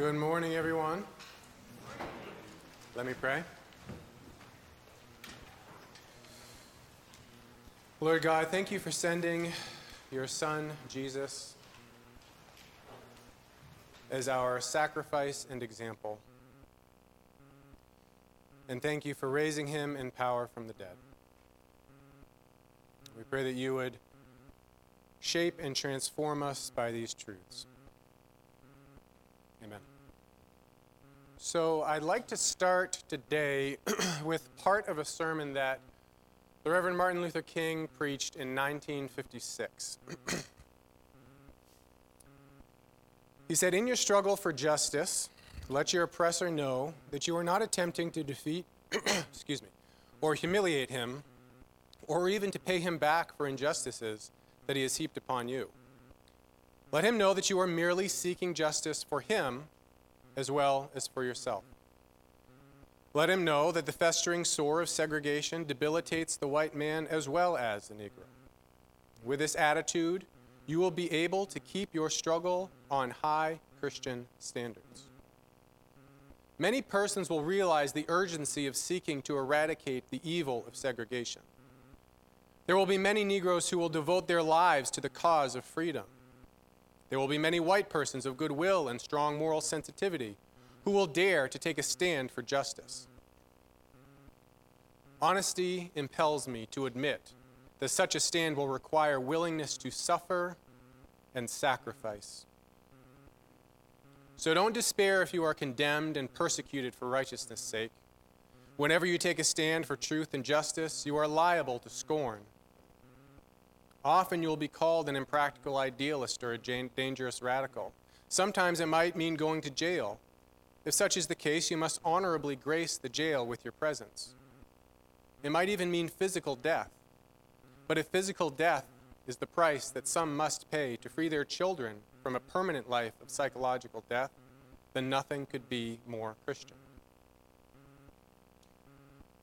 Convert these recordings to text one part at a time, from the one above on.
Good morning, everyone. Let me pray. Lord God, thank you for sending your Son, Jesus, as our sacrifice and example. And thank you for raising him in power from the dead. We pray that you would shape and transform us by these truths. Amen. So, I'd like to start today with part of a sermon that the Reverend Martin Luther King preached in 1956. he said, In your struggle for justice, let your oppressor know that you are not attempting to defeat, excuse me, or humiliate him, or even to pay him back for injustices that he has heaped upon you. Let him know that you are merely seeking justice for him as well as for yourself. Let him know that the festering sore of segregation debilitates the white man as well as the Negro. With this attitude, you will be able to keep your struggle on high Christian standards. Many persons will realize the urgency of seeking to eradicate the evil of segregation. There will be many Negroes who will devote their lives to the cause of freedom. There will be many white persons of goodwill and strong moral sensitivity who will dare to take a stand for justice. Honesty impels me to admit that such a stand will require willingness to suffer and sacrifice. So don't despair if you are condemned and persecuted for righteousness' sake. Whenever you take a stand for truth and justice, you are liable to scorn. Often you will be called an impractical idealist or a dangerous radical. Sometimes it might mean going to jail. If such is the case, you must honorably grace the jail with your presence. It might even mean physical death. But if physical death is the price that some must pay to free their children from a permanent life of psychological death, then nothing could be more Christian.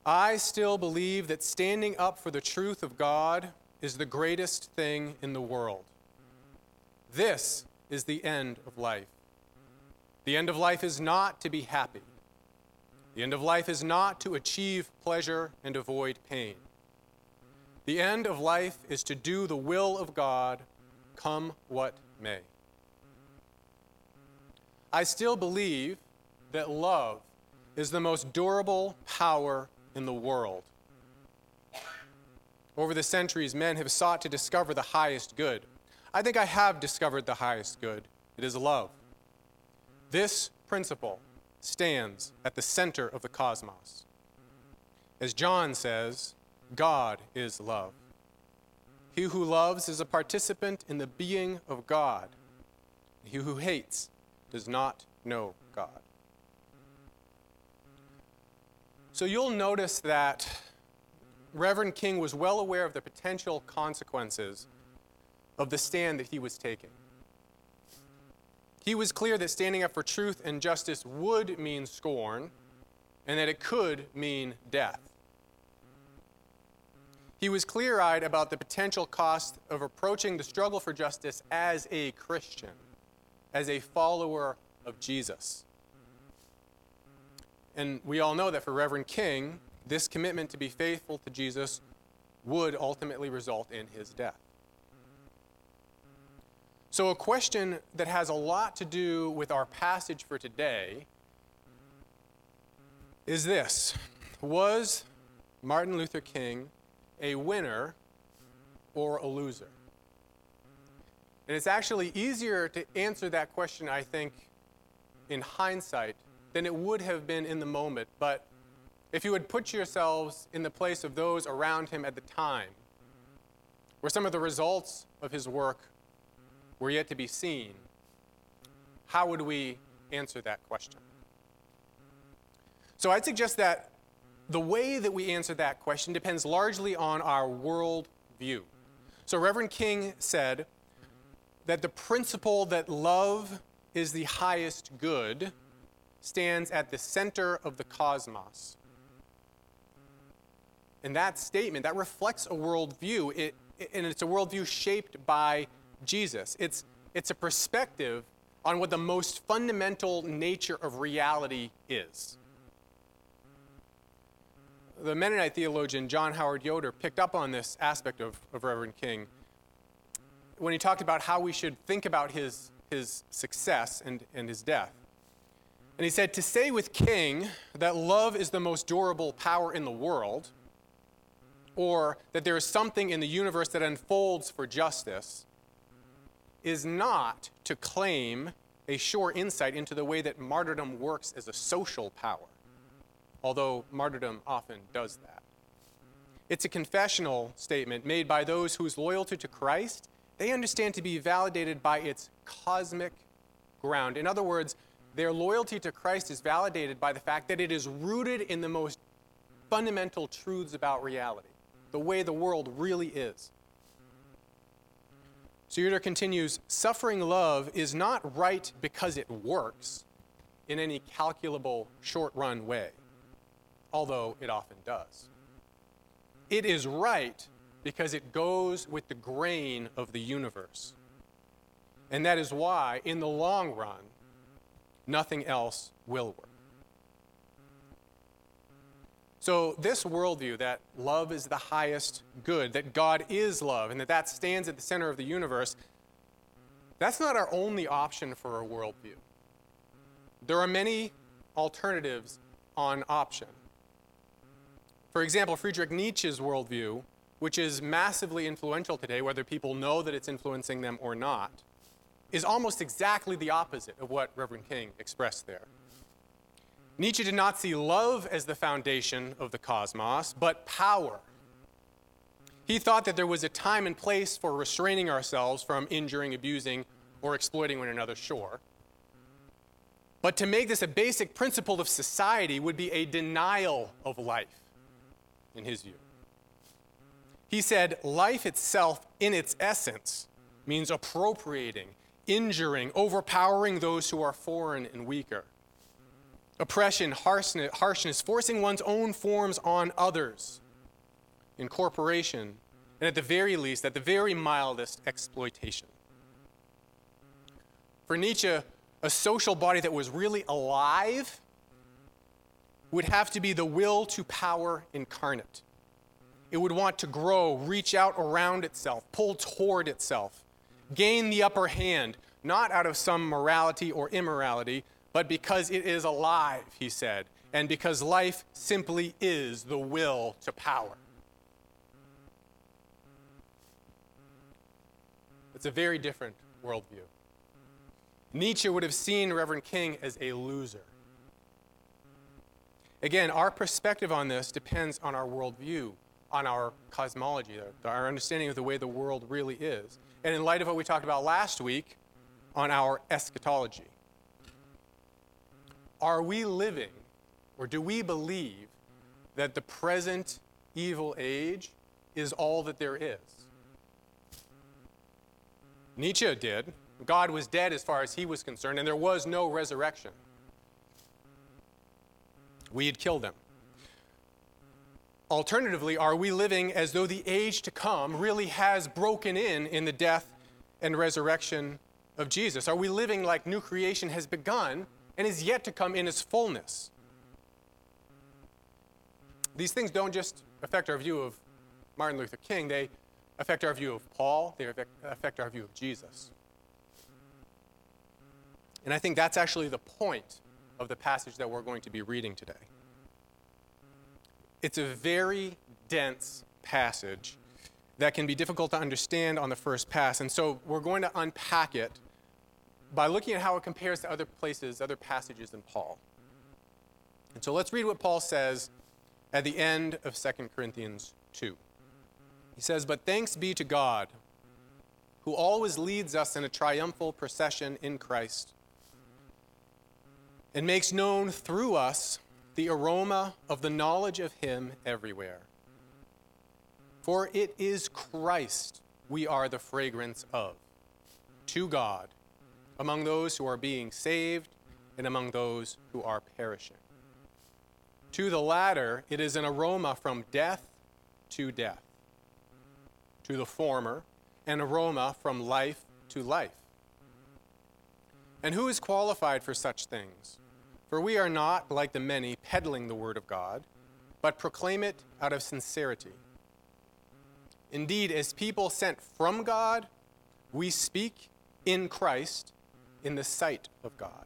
I still believe that standing up for the truth of God is the greatest thing in the world. This is the end of life. The end of life is not to be happy. The end of life is not to achieve pleasure and avoid pain. The end of life is to do the will of God, come what may. I still believe that love is the most durable power in the world. Over the centuries, men have sought to discover the highest good. I think I have discovered the highest good. It is love. This principle stands at the center of the cosmos. As John says, God is love. He who loves is a participant in the being of God. He who hates does not know God. So you'll notice that Reverend King was well aware of the potential consequences of the stand that he was taking. He was clear that standing up for truth and justice would mean scorn and that it could mean death. He was clear eyed about the potential cost of approaching the struggle for justice as a Christian as a follower of Jesus. And we all know that for Reverend King, this commitment to be faithful to Jesus would ultimately result in his death. So, a question that has a lot to do with our passage for today is this Was Martin Luther King a winner or a loser? And it's actually easier to answer that question, I think, in hindsight than it would have been in the moment. But if you would put yourselves in the place of those around him at the time, where some of the results of his work were yet to be seen, how would we answer that question? So I'd suggest that the way that we answer that question depends largely on our world view. So Reverend King said, that the principle that love is the highest good stands at the center of the cosmos. And that statement, that reflects a worldview, it, and it's a worldview shaped by Jesus. It's, it's a perspective on what the most fundamental nature of reality is. The Mennonite theologian John Howard Yoder picked up on this aspect of, of Reverend King when he talked about how we should think about his, his success and, and his death. And he said, To say with King that love is the most durable power in the world, or that there is something in the universe that unfolds for justice, is not to claim a sure insight into the way that martyrdom works as a social power, although martyrdom often does that. It's a confessional statement made by those whose loyalty to Christ they understand to be validated by its cosmic ground. In other words, their loyalty to Christ is validated by the fact that it is rooted in the most fundamental truths about reality, the way the world really is. So Yoder continues suffering love is not right because it works in any calculable short run way, although it often does. It is right because it goes with the grain of the universe. And that is why, in the long run, nothing else will work. So, this worldview that love is the highest good, that God is love, and that that stands at the center of the universe, that's not our only option for a worldview. There are many alternatives on option. For example, Friedrich Nietzsche's worldview, which is massively influential today, whether people know that it's influencing them or not, is almost exactly the opposite of what Reverend King expressed there. Nietzsche did not see love as the foundation of the cosmos, but power. He thought that there was a time and place for restraining ourselves from injuring, abusing, or exploiting one another, sure. But to make this a basic principle of society would be a denial of life, in his view. He said, life itself, in its essence, means appropriating, injuring, overpowering those who are foreign and weaker oppression, harshness, harshness, forcing one's own forms on others, incorporation, and at the very least, at the very mildest, exploitation. For Nietzsche, a social body that was really alive would have to be the will to power incarnate. It would want to grow, reach out around itself, pull toward itself, gain the upper hand, not out of some morality or immorality, but because it is alive, he said, and because life simply is the will to power. It's a very different worldview. Nietzsche would have seen Reverend King as a loser. Again, our perspective on this depends on our worldview, on our cosmology, our understanding of the way the world really is. And in light of what we talked about last week, on our eschatology. Are we living, or do we believe, that the present evil age is all that there is? Nietzsche did. God was dead as far as he was concerned, and there was no resurrection. We had killed him. Alternatively, are we living as though the age to come really has broken in in the death and resurrection of Jesus? Are we living like new creation has begun and is yet to come in its fullness. These things don't just affect our view of Martin Luther King, they affect our view of Paul, they affect our view of Jesus. And I think that's actually the point of the passage that we're going to be reading today. It's a very dense passage that can be difficult to understand on the first pass. And so we're going to unpack it by looking at how it compares to other places, other passages in Paul. And so let's read what Paul says at the end of 2 Corinthians 2. He says, But thanks be to God, who always leads us in a triumphal procession in Christ, and makes known through us the aroma of the knowledge of Him everywhere. For it is Christ we are the fragrance of, to God among those who are being saved and among those who are perishing. To the latter, it is an aroma from death to death. To the former, an aroma from life to life. And who is qualified for such things? For we are not, like the many, peddling the word of God, but proclaim it out of sincerity. Indeed, as people sent from God, we speak in Christ in the sight of God.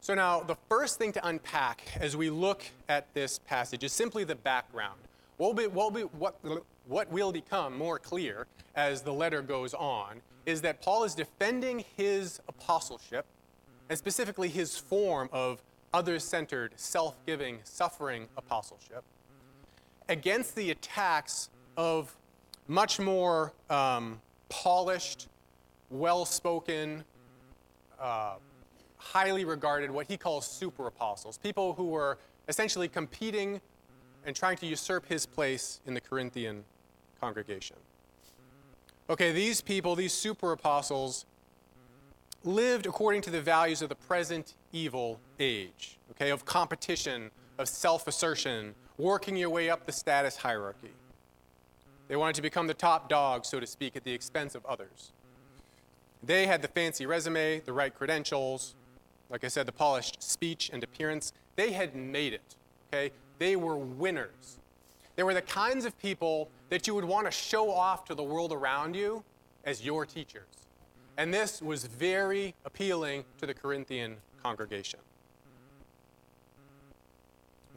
So, now the first thing to unpack as we look at this passage is simply the background. What will, be, what, will be, what, what will become more clear as the letter goes on is that Paul is defending his apostleship, and specifically his form of other centered, self giving, suffering apostleship, against the attacks of much more um, polished, well spoken, uh, highly regarded, what he calls super apostles, people who were essentially competing and trying to usurp his place in the Corinthian congregation. Okay, these people, these super apostles, lived according to the values of the present evil age, okay, of competition, of self assertion, working your way up the status hierarchy. They wanted to become the top dog, so to speak, at the expense of others. They had the fancy resume, the right credentials, like I said, the polished speech and appearance. They had made it, okay? They were winners. They were the kinds of people that you would want to show off to the world around you as your teachers. And this was very appealing to the Corinthian congregation.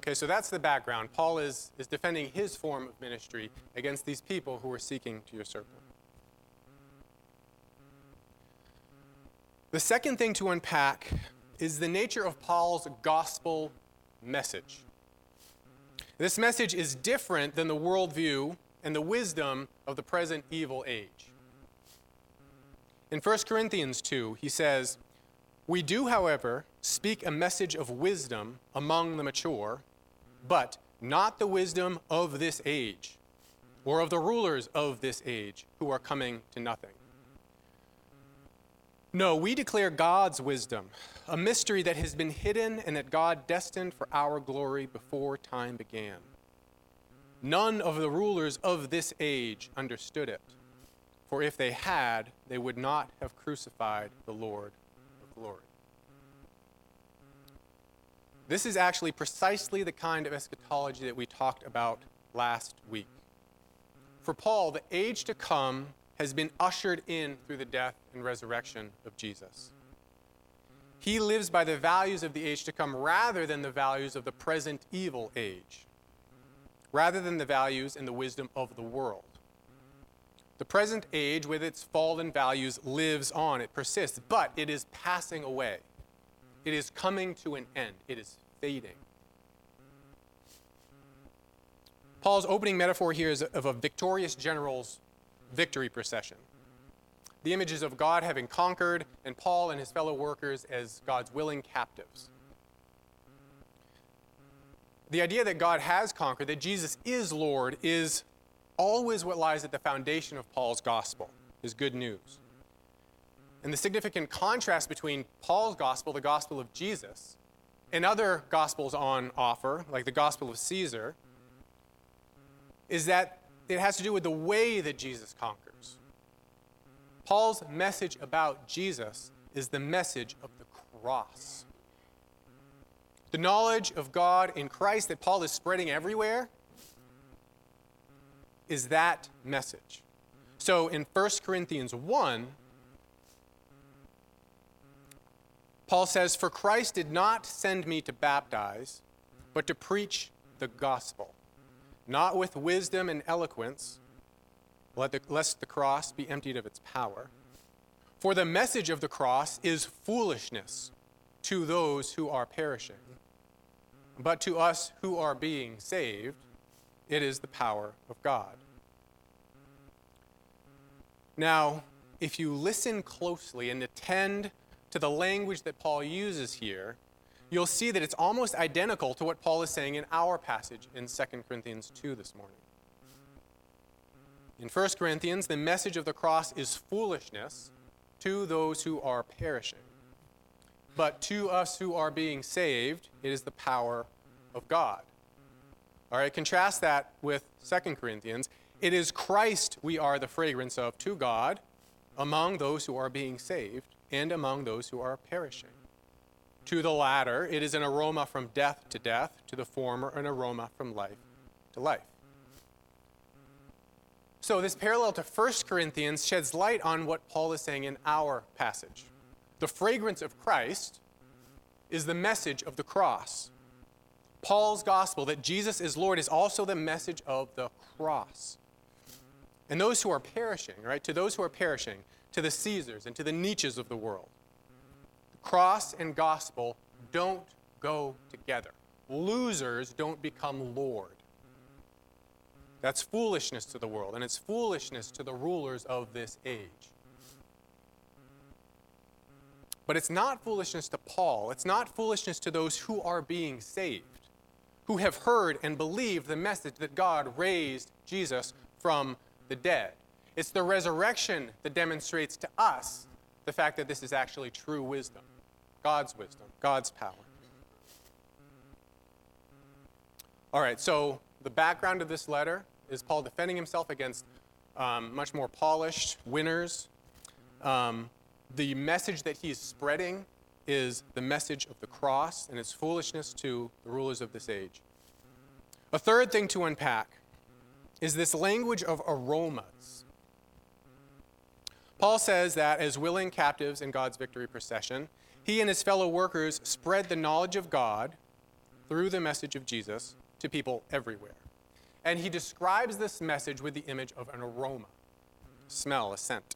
Okay, so that's the background. Paul is, is defending his form of ministry against these people who are seeking to usurp him. The second thing to unpack is the nature of Paul's gospel message. This message is different than the worldview and the wisdom of the present evil age. In 1 Corinthians 2, he says, We do, however, speak a message of wisdom among the mature, but not the wisdom of this age, or of the rulers of this age who are coming to nothing. No, we declare God's wisdom, a mystery that has been hidden and that God destined for our glory before time began. None of the rulers of this age understood it, for if they had, they would not have crucified the Lord of glory. This is actually precisely the kind of eschatology that we talked about last week. For Paul, the age to come has been ushered in through the death and resurrection of Jesus. He lives by the values of the age to come rather than the values of the present evil age, rather than the values and the wisdom of the world. The present age, with its fallen values, lives on, it persists, but it is passing away. It is coming to an end, it is fading. Paul's opening metaphor here is of a victorious general's victory procession. The images of God having conquered, and Paul and his fellow workers as God's willing captives. The idea that God has conquered, that Jesus is Lord, is always what lies at the foundation of Paul's gospel, his good news. And the significant contrast between Paul's gospel, the gospel of Jesus, and other gospels on offer, like the gospel of Caesar, is that it has to do with the way that Jesus conquers. Paul's message about Jesus is the message of the cross. The knowledge of God in Christ that Paul is spreading everywhere is that message. So in 1 Corinthians 1, Paul says, For Christ did not send me to baptize, but to preach the gospel not with wisdom and eloquence, lest the cross be emptied of its power. For the message of the cross is foolishness to those who are perishing, but to us who are being saved, it is the power of God. Now, if you listen closely and attend to the language that Paul uses here, you'll see that it's almost identical to what Paul is saying in our passage in 2 Corinthians 2 this morning. In 1 Corinthians, the message of the cross is foolishness to those who are perishing. But to us who are being saved, it is the power of God. All right, contrast that with 2 Corinthians. It is Christ we are the fragrance of to God, among those who are being saved and among those who are perishing. To the latter, it is an aroma from death to death, to the former, an aroma from life to life. So, this parallel to 1 Corinthians sheds light on what Paul is saying in our passage. The fragrance of Christ is the message of the cross. Paul's gospel that Jesus is Lord is also the message of the cross. And those who are perishing, right, to those who are perishing, to the Caesars and to the Nietzsches of the world, the cross and gospel don't go together. Losers don't become Lord. That's foolishness to the world, and it's foolishness to the rulers of this age. But it's not foolishness to Paul. It's not foolishness to those who are being saved, who have heard and believed the message that God raised Jesus from the dead. It's the resurrection that demonstrates to us the fact that this is actually true wisdom, God's wisdom, God's power. All right, so the background of this letter is Paul defending himself against um, much more polished winners. Um, the message that he's spreading is the message of the cross and its foolishness to the rulers of this age. A third thing to unpack is this language of aromas. Paul says that as willing captives in God's victory procession, he and his fellow workers spread the knowledge of God through the message of Jesus to people everywhere. And he describes this message with the image of an aroma, smell, a scent.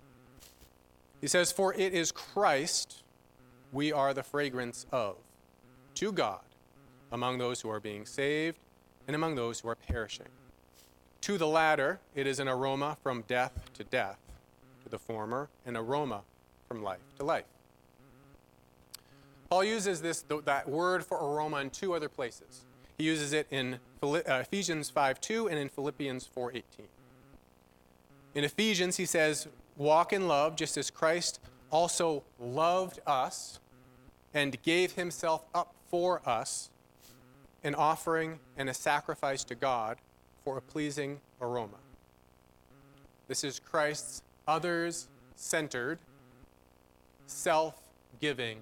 He says, For it is Christ we are the fragrance of to God among those who are being saved and among those who are perishing. To the latter, it is an aroma from death to death, to the former, an aroma from life to life. Paul uses this, that word for aroma in two other places. He uses it in uh, Ephesians 5:2 and in Philippians 4:18. In Ephesians, he says, Walk in love, just as Christ also loved us and gave himself up for us, an offering and a sacrifice to God for a pleasing aroma. This is Christ's others centered, self giving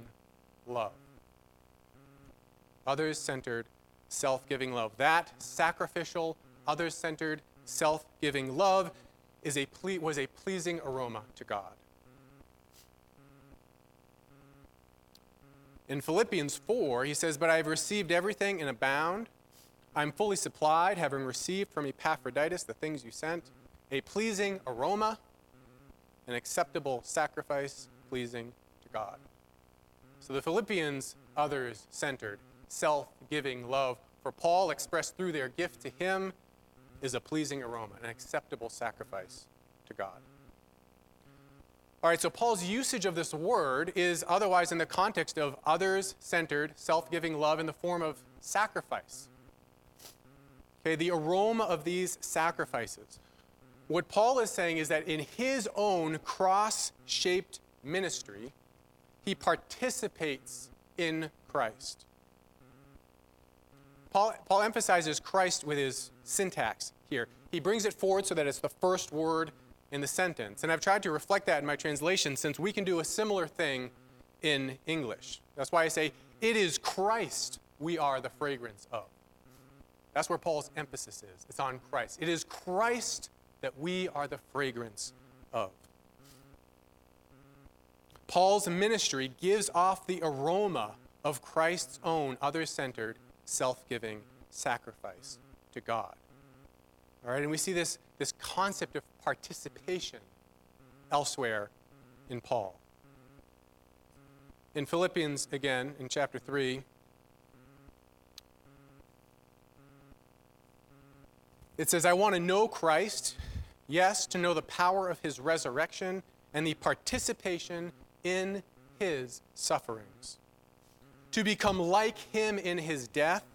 love. Others centered, self giving love. That sacrificial, others centered, self giving love is a ple- was a pleasing aroma to God. In Philippians 4, he says, But I have received everything in abound I'm fully supplied, having received from Epaphroditus the things you sent, a pleasing aroma, an acceptable sacrifice, pleasing to God. So the Philippians, others centered, self giving love for Paul, expressed through their gift to him, is a pleasing aroma, an acceptable sacrifice to God. All right, so Paul's usage of this word is otherwise in the context of others centered, self giving love in the form of sacrifice. Okay, the aroma of these sacrifices. What Paul is saying is that in his own cross shaped ministry, he participates in Christ. Paul, Paul emphasizes Christ with his syntax here. He brings it forward so that it's the first word in the sentence. And I've tried to reflect that in my translation since we can do a similar thing in English. That's why I say, it is Christ we are the fragrance of. That's where Paul's emphasis is. It's on Christ. It is Christ that we are the fragrance of. Paul's ministry gives off the aroma of Christ's own other centered, self giving sacrifice to God. All right, and we see this, this concept of participation elsewhere in Paul. In Philippians, again, in chapter 3, It says, I want to know Christ, yes, to know the power of his resurrection and the participation in his sufferings, to become like him in his death,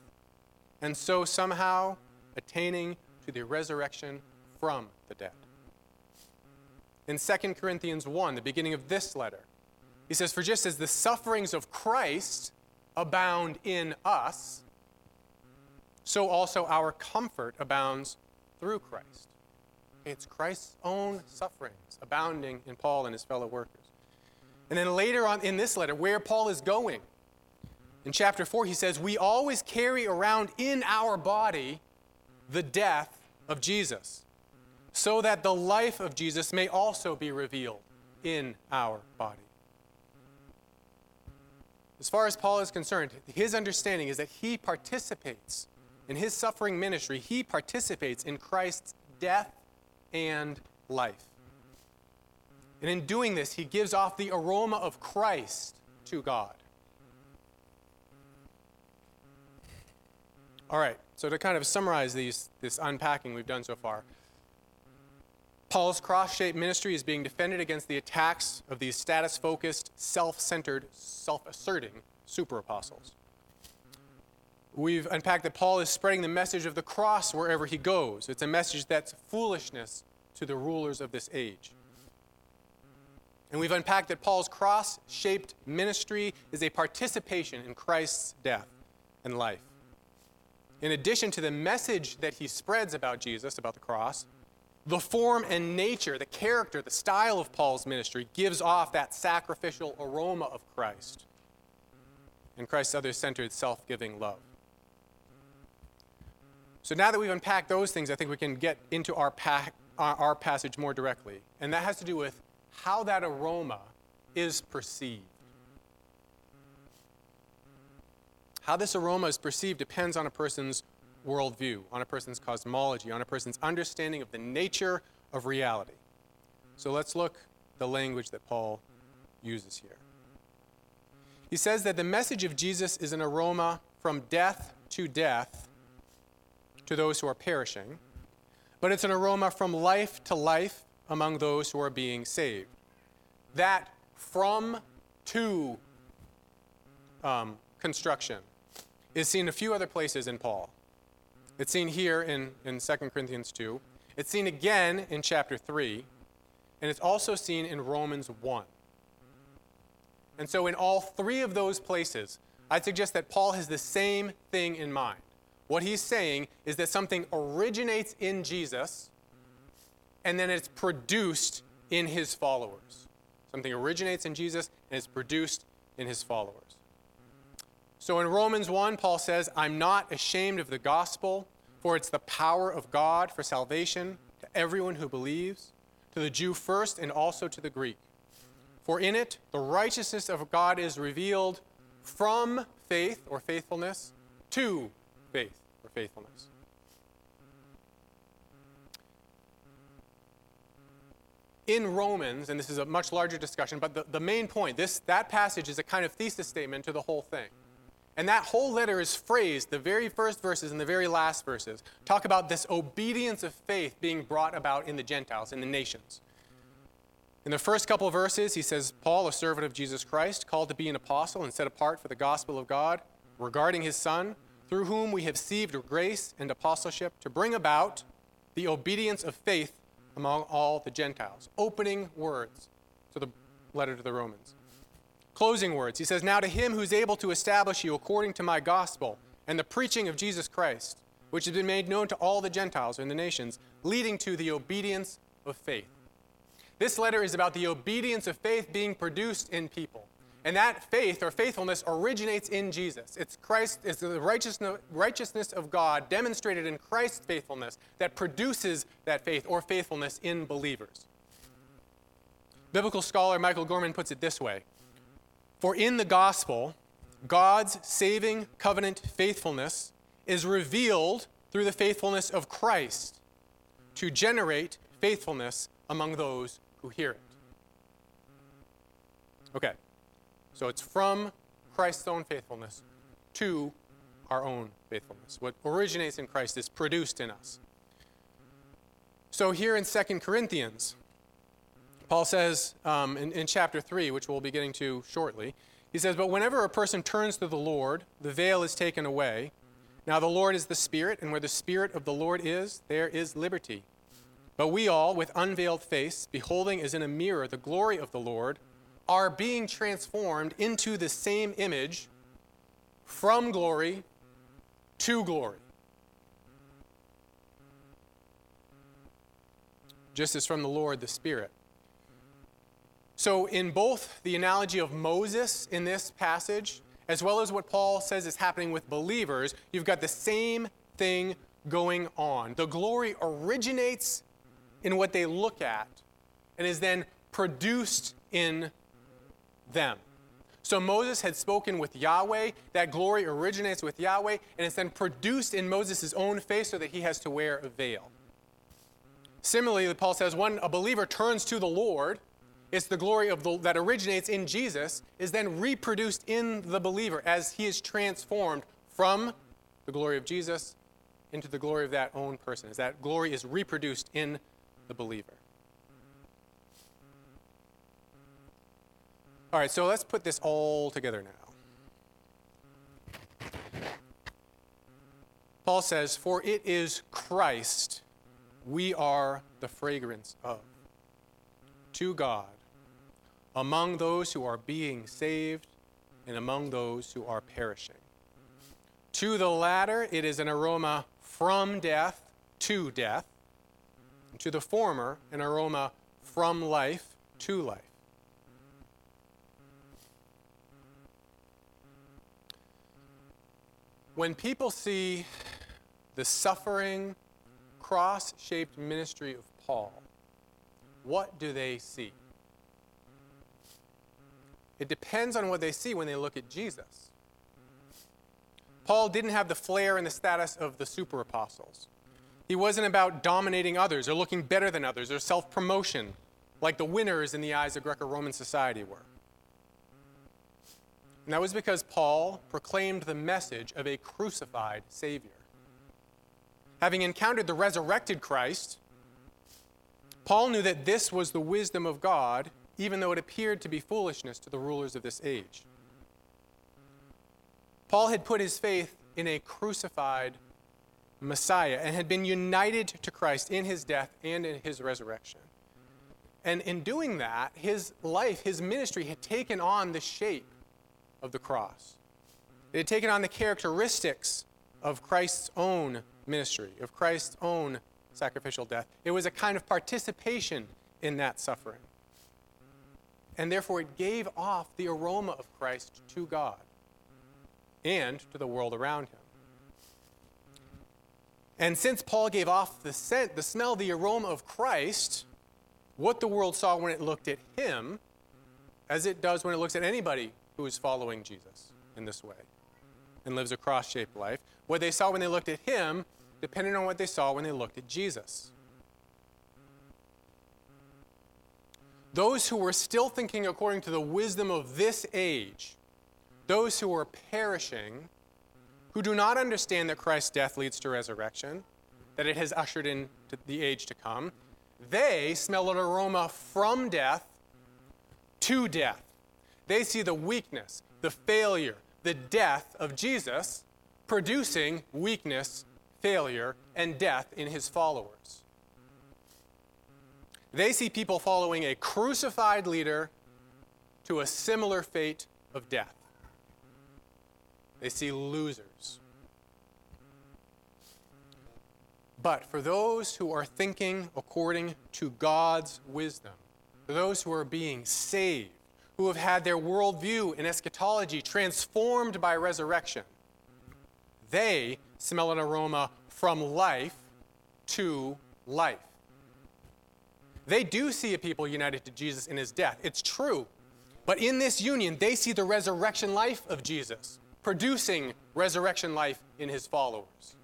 and so somehow attaining to the resurrection from the dead. In 2 Corinthians 1, the beginning of this letter, he says, For just as the sufferings of Christ abound in us, so also our comfort abounds through Christ. It's Christ's own sufferings abounding in Paul and his fellow workers. And then later on in this letter, where Paul is going, in chapter 4, he says, We always carry around in our body the death of Jesus, so that the life of Jesus may also be revealed in our body. As far as Paul is concerned, his understanding is that he participates in his suffering ministry, he participates in Christ's death and life. And in doing this, he gives off the aroma of Christ to God. All right, so to kind of summarize these, this unpacking we've done so far, Paul's cross shaped ministry is being defended against the attacks of these status focused, self centered, self asserting super apostles. We've unpacked that Paul is spreading the message of the cross wherever he goes. It's a message that's foolishness to the rulers of this age. And we've unpacked that Paul's cross shaped ministry is a participation in Christ's death and life. In addition to the message that he spreads about Jesus, about the cross, the form and nature, the character, the style of Paul's ministry gives off that sacrificial aroma of Christ and Christ's other centered, self giving love. So now that we've unpacked those things, I think we can get into our, our, our passage more directly. And that has to do with how that aroma is perceived. How this aroma is perceived depends on a person's worldview, on a person's cosmology, on a person's understanding of the nature of reality. So let's look the language that Paul uses here. He says that the message of Jesus is an aroma from death to death to those who are perishing, but it's an aroma from life to life among those who are being saved. That from to um, construction is seen a few other places in Paul. It's seen here in, in 2 Corinthians 2. It's seen again in chapter 3. And it's also seen in Romans 1. And so, in all three of those places, I'd suggest that Paul has the same thing in mind. What he's saying is that something originates in Jesus and then it's produced in his followers. Something originates in Jesus and is produced in his followers. So in Romans 1, Paul says, I'm not ashamed of the gospel, for it's the power of God for salvation to everyone who believes, to the Jew first and also to the Greek. For in it, the righteousness of God is revealed from faith or faithfulness to faith or faithfulness. in Romans, and this is a much larger discussion, but the, the main point, this, that passage is a kind of thesis statement to the whole thing. And that whole letter is phrased, the very first verses and the very last verses talk about this obedience of faith being brought about in the Gentiles, in the nations. In the first couple of verses, he says, Paul, a servant of Jesus Christ, called to be an apostle and set apart for the gospel of God, regarding his Son, through whom we have received grace and apostleship to bring about the obedience of faith among all the Gentiles. Opening words to the letter to the Romans. Closing words. He says, Now to him who's able to establish you according to my gospel and the preaching of Jesus Christ, which has been made known to all the Gentiles and the nations, leading to the obedience of faith. This letter is about the obedience of faith being produced in people. And that faith or faithfulness originates in Jesus. It's Christ, it's the righteousness of God demonstrated in Christ's faithfulness that produces that faith or faithfulness in believers. Biblical scholar Michael Gorman puts it this way for in the gospel, God's saving covenant faithfulness is revealed through the faithfulness of Christ to generate faithfulness among those who hear it. Okay, so it's from Christ's own faithfulness to our own faithfulness. What originates in Christ is produced in us. So here in 2 Corinthians, Paul says um, in, in chapter 3, which we'll be getting to shortly, he says, But whenever a person turns to the Lord, the veil is taken away. Now the Lord is the Spirit, and where the Spirit of the Lord is, there is liberty. But we all, with unveiled face, beholding as in a mirror the glory of the Lord, are being transformed into the same image from glory to glory just as from the Lord the Spirit. So, in both the analogy of Moses in this passage, as well as what Paul says is happening with believers, you've got the same thing going on. The glory originates in what they look at and is then produced in them. So Moses had spoken with Yahweh. That glory originates with Yahweh, and it's then produced in Moses' own face so that he has to wear a veil. Similarly, Paul says when a believer turns to the Lord, it's the glory of the, that originates in Jesus is then reproduced in the believer as he is transformed from the glory of Jesus into the glory of that own person, as that glory is reproduced in the believer. All right, so let's put this all together now. Paul says, For it is Christ we are the fragrance of to God among those who are being saved and among those who are perishing. To the latter, it is an aroma from death to death. To the former, an aroma from life to life. When people see the suffering, cross shaped ministry of Paul, what do they see? It depends on what they see when they look at Jesus. Paul didn't have the flair and the status of the super apostles. He wasn't about dominating others or looking better than others or self promotion like the winners in the eyes of Greco Roman society were. And that was because Paul proclaimed the message of a crucified Savior. Having encountered the resurrected Christ, Paul knew that this was the wisdom of God, even though it appeared to be foolishness to the rulers of this age. Paul had put his faith in a crucified Messiah and had been united to Christ in his death and in his resurrection. And in doing that, his life, his ministry had taken on the shape of the cross. It had taken on the characteristics of Christ's own ministry, of Christ's own sacrificial death. It was a kind of participation in that suffering. And therefore, it gave off the aroma of Christ to God and to the world around him. And since Paul gave off the scent, the smell, the aroma of Christ, what the world saw when it looked at him, as it does when it looks at anybody who is following Jesus in this way and lives a cross shaped life. What they saw when they looked at him depended on what they saw when they looked at Jesus. Those who were still thinking according to the wisdom of this age, those who are perishing, who do not understand that Christ's death leads to resurrection, that it has ushered in to the age to come, they smell an aroma from death to death. They see the weakness, the failure, the death of Jesus producing weakness, failure, and death in his followers. They see people following a crucified leader to a similar fate of death. They see losers. But for those who are thinking according to God's wisdom, for those who are being saved, who have had their worldview and eschatology transformed by resurrection, they smell an aroma from life to life. They do see a people united to Jesus in his death. It's true. But in this union, they see the resurrection life of Jesus, producing resurrection life in his followers.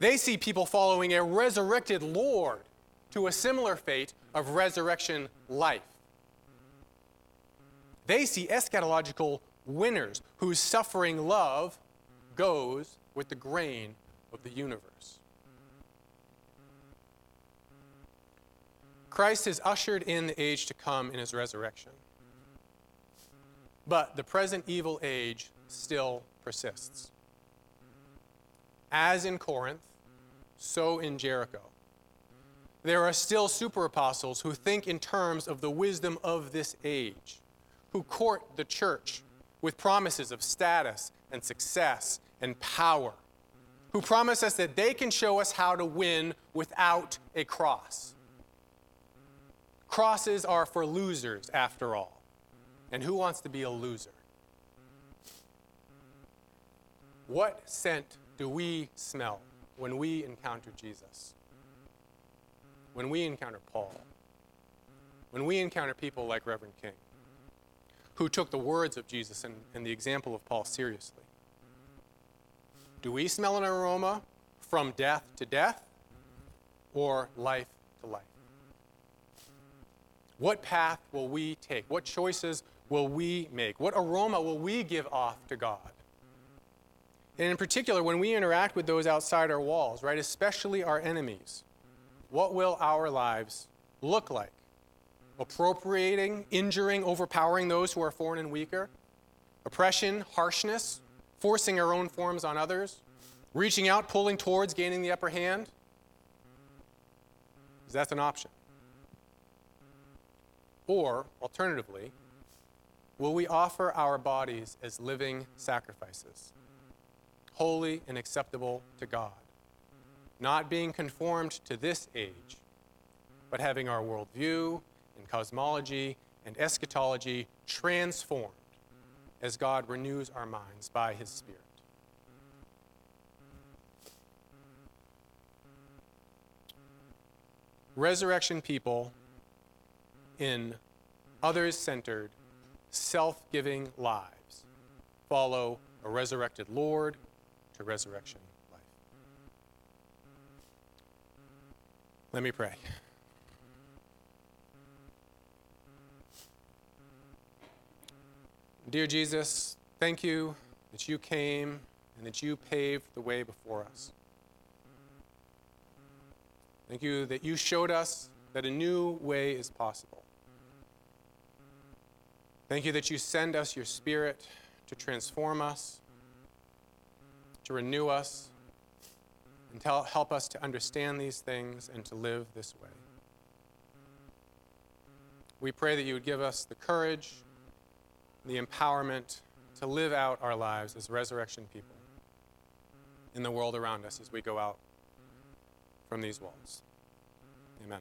They see people following a resurrected Lord to a similar fate of resurrection life. They see eschatological winners whose suffering love goes with the grain of the universe. Christ has ushered in the age to come in his resurrection. But the present evil age still persists. As in Corinth, so in Jericho. There are still super apostles who think in terms of the wisdom of this age who court the church with promises of status and success and power, who promise us that they can show us how to win without a cross. Crosses are for losers, after all. And who wants to be a loser? What scent do we smell when we encounter Jesus? When we encounter Paul? When we encounter people like Reverend King, who took the words of Jesus and, and the example of Paul seriously? Do we smell an aroma from death to death or life to life? What path will we take? What choices will we make? What aroma will we give off to God? And in particular, when we interact with those outside our walls, right, especially our enemies, what will our lives look like? Appropriating, injuring, overpowering those who are foreign and weaker? Oppression, harshness, forcing our own forms on others? Reaching out, pulling towards, gaining the upper hand? That's an option. Or, alternatively, will we offer our bodies as living sacrifices? holy and acceptable to God. Not being conformed to this age, but having our worldview and cosmology and eschatology transformed as God renews our minds by his Spirit. Resurrection people in others centered, self giving lives follow a resurrected Lord to resurrection life. Let me pray. Dear Jesus, thank you that you came and that you paved the way before us. Thank you that you showed us that a new way is possible. Thank you that you send us your Spirit to transform us to renew us, and help us to understand these things and to live this way. We pray that you would give us the courage, the empowerment to live out our lives as resurrection people in the world around us as we go out from these walls. Amen.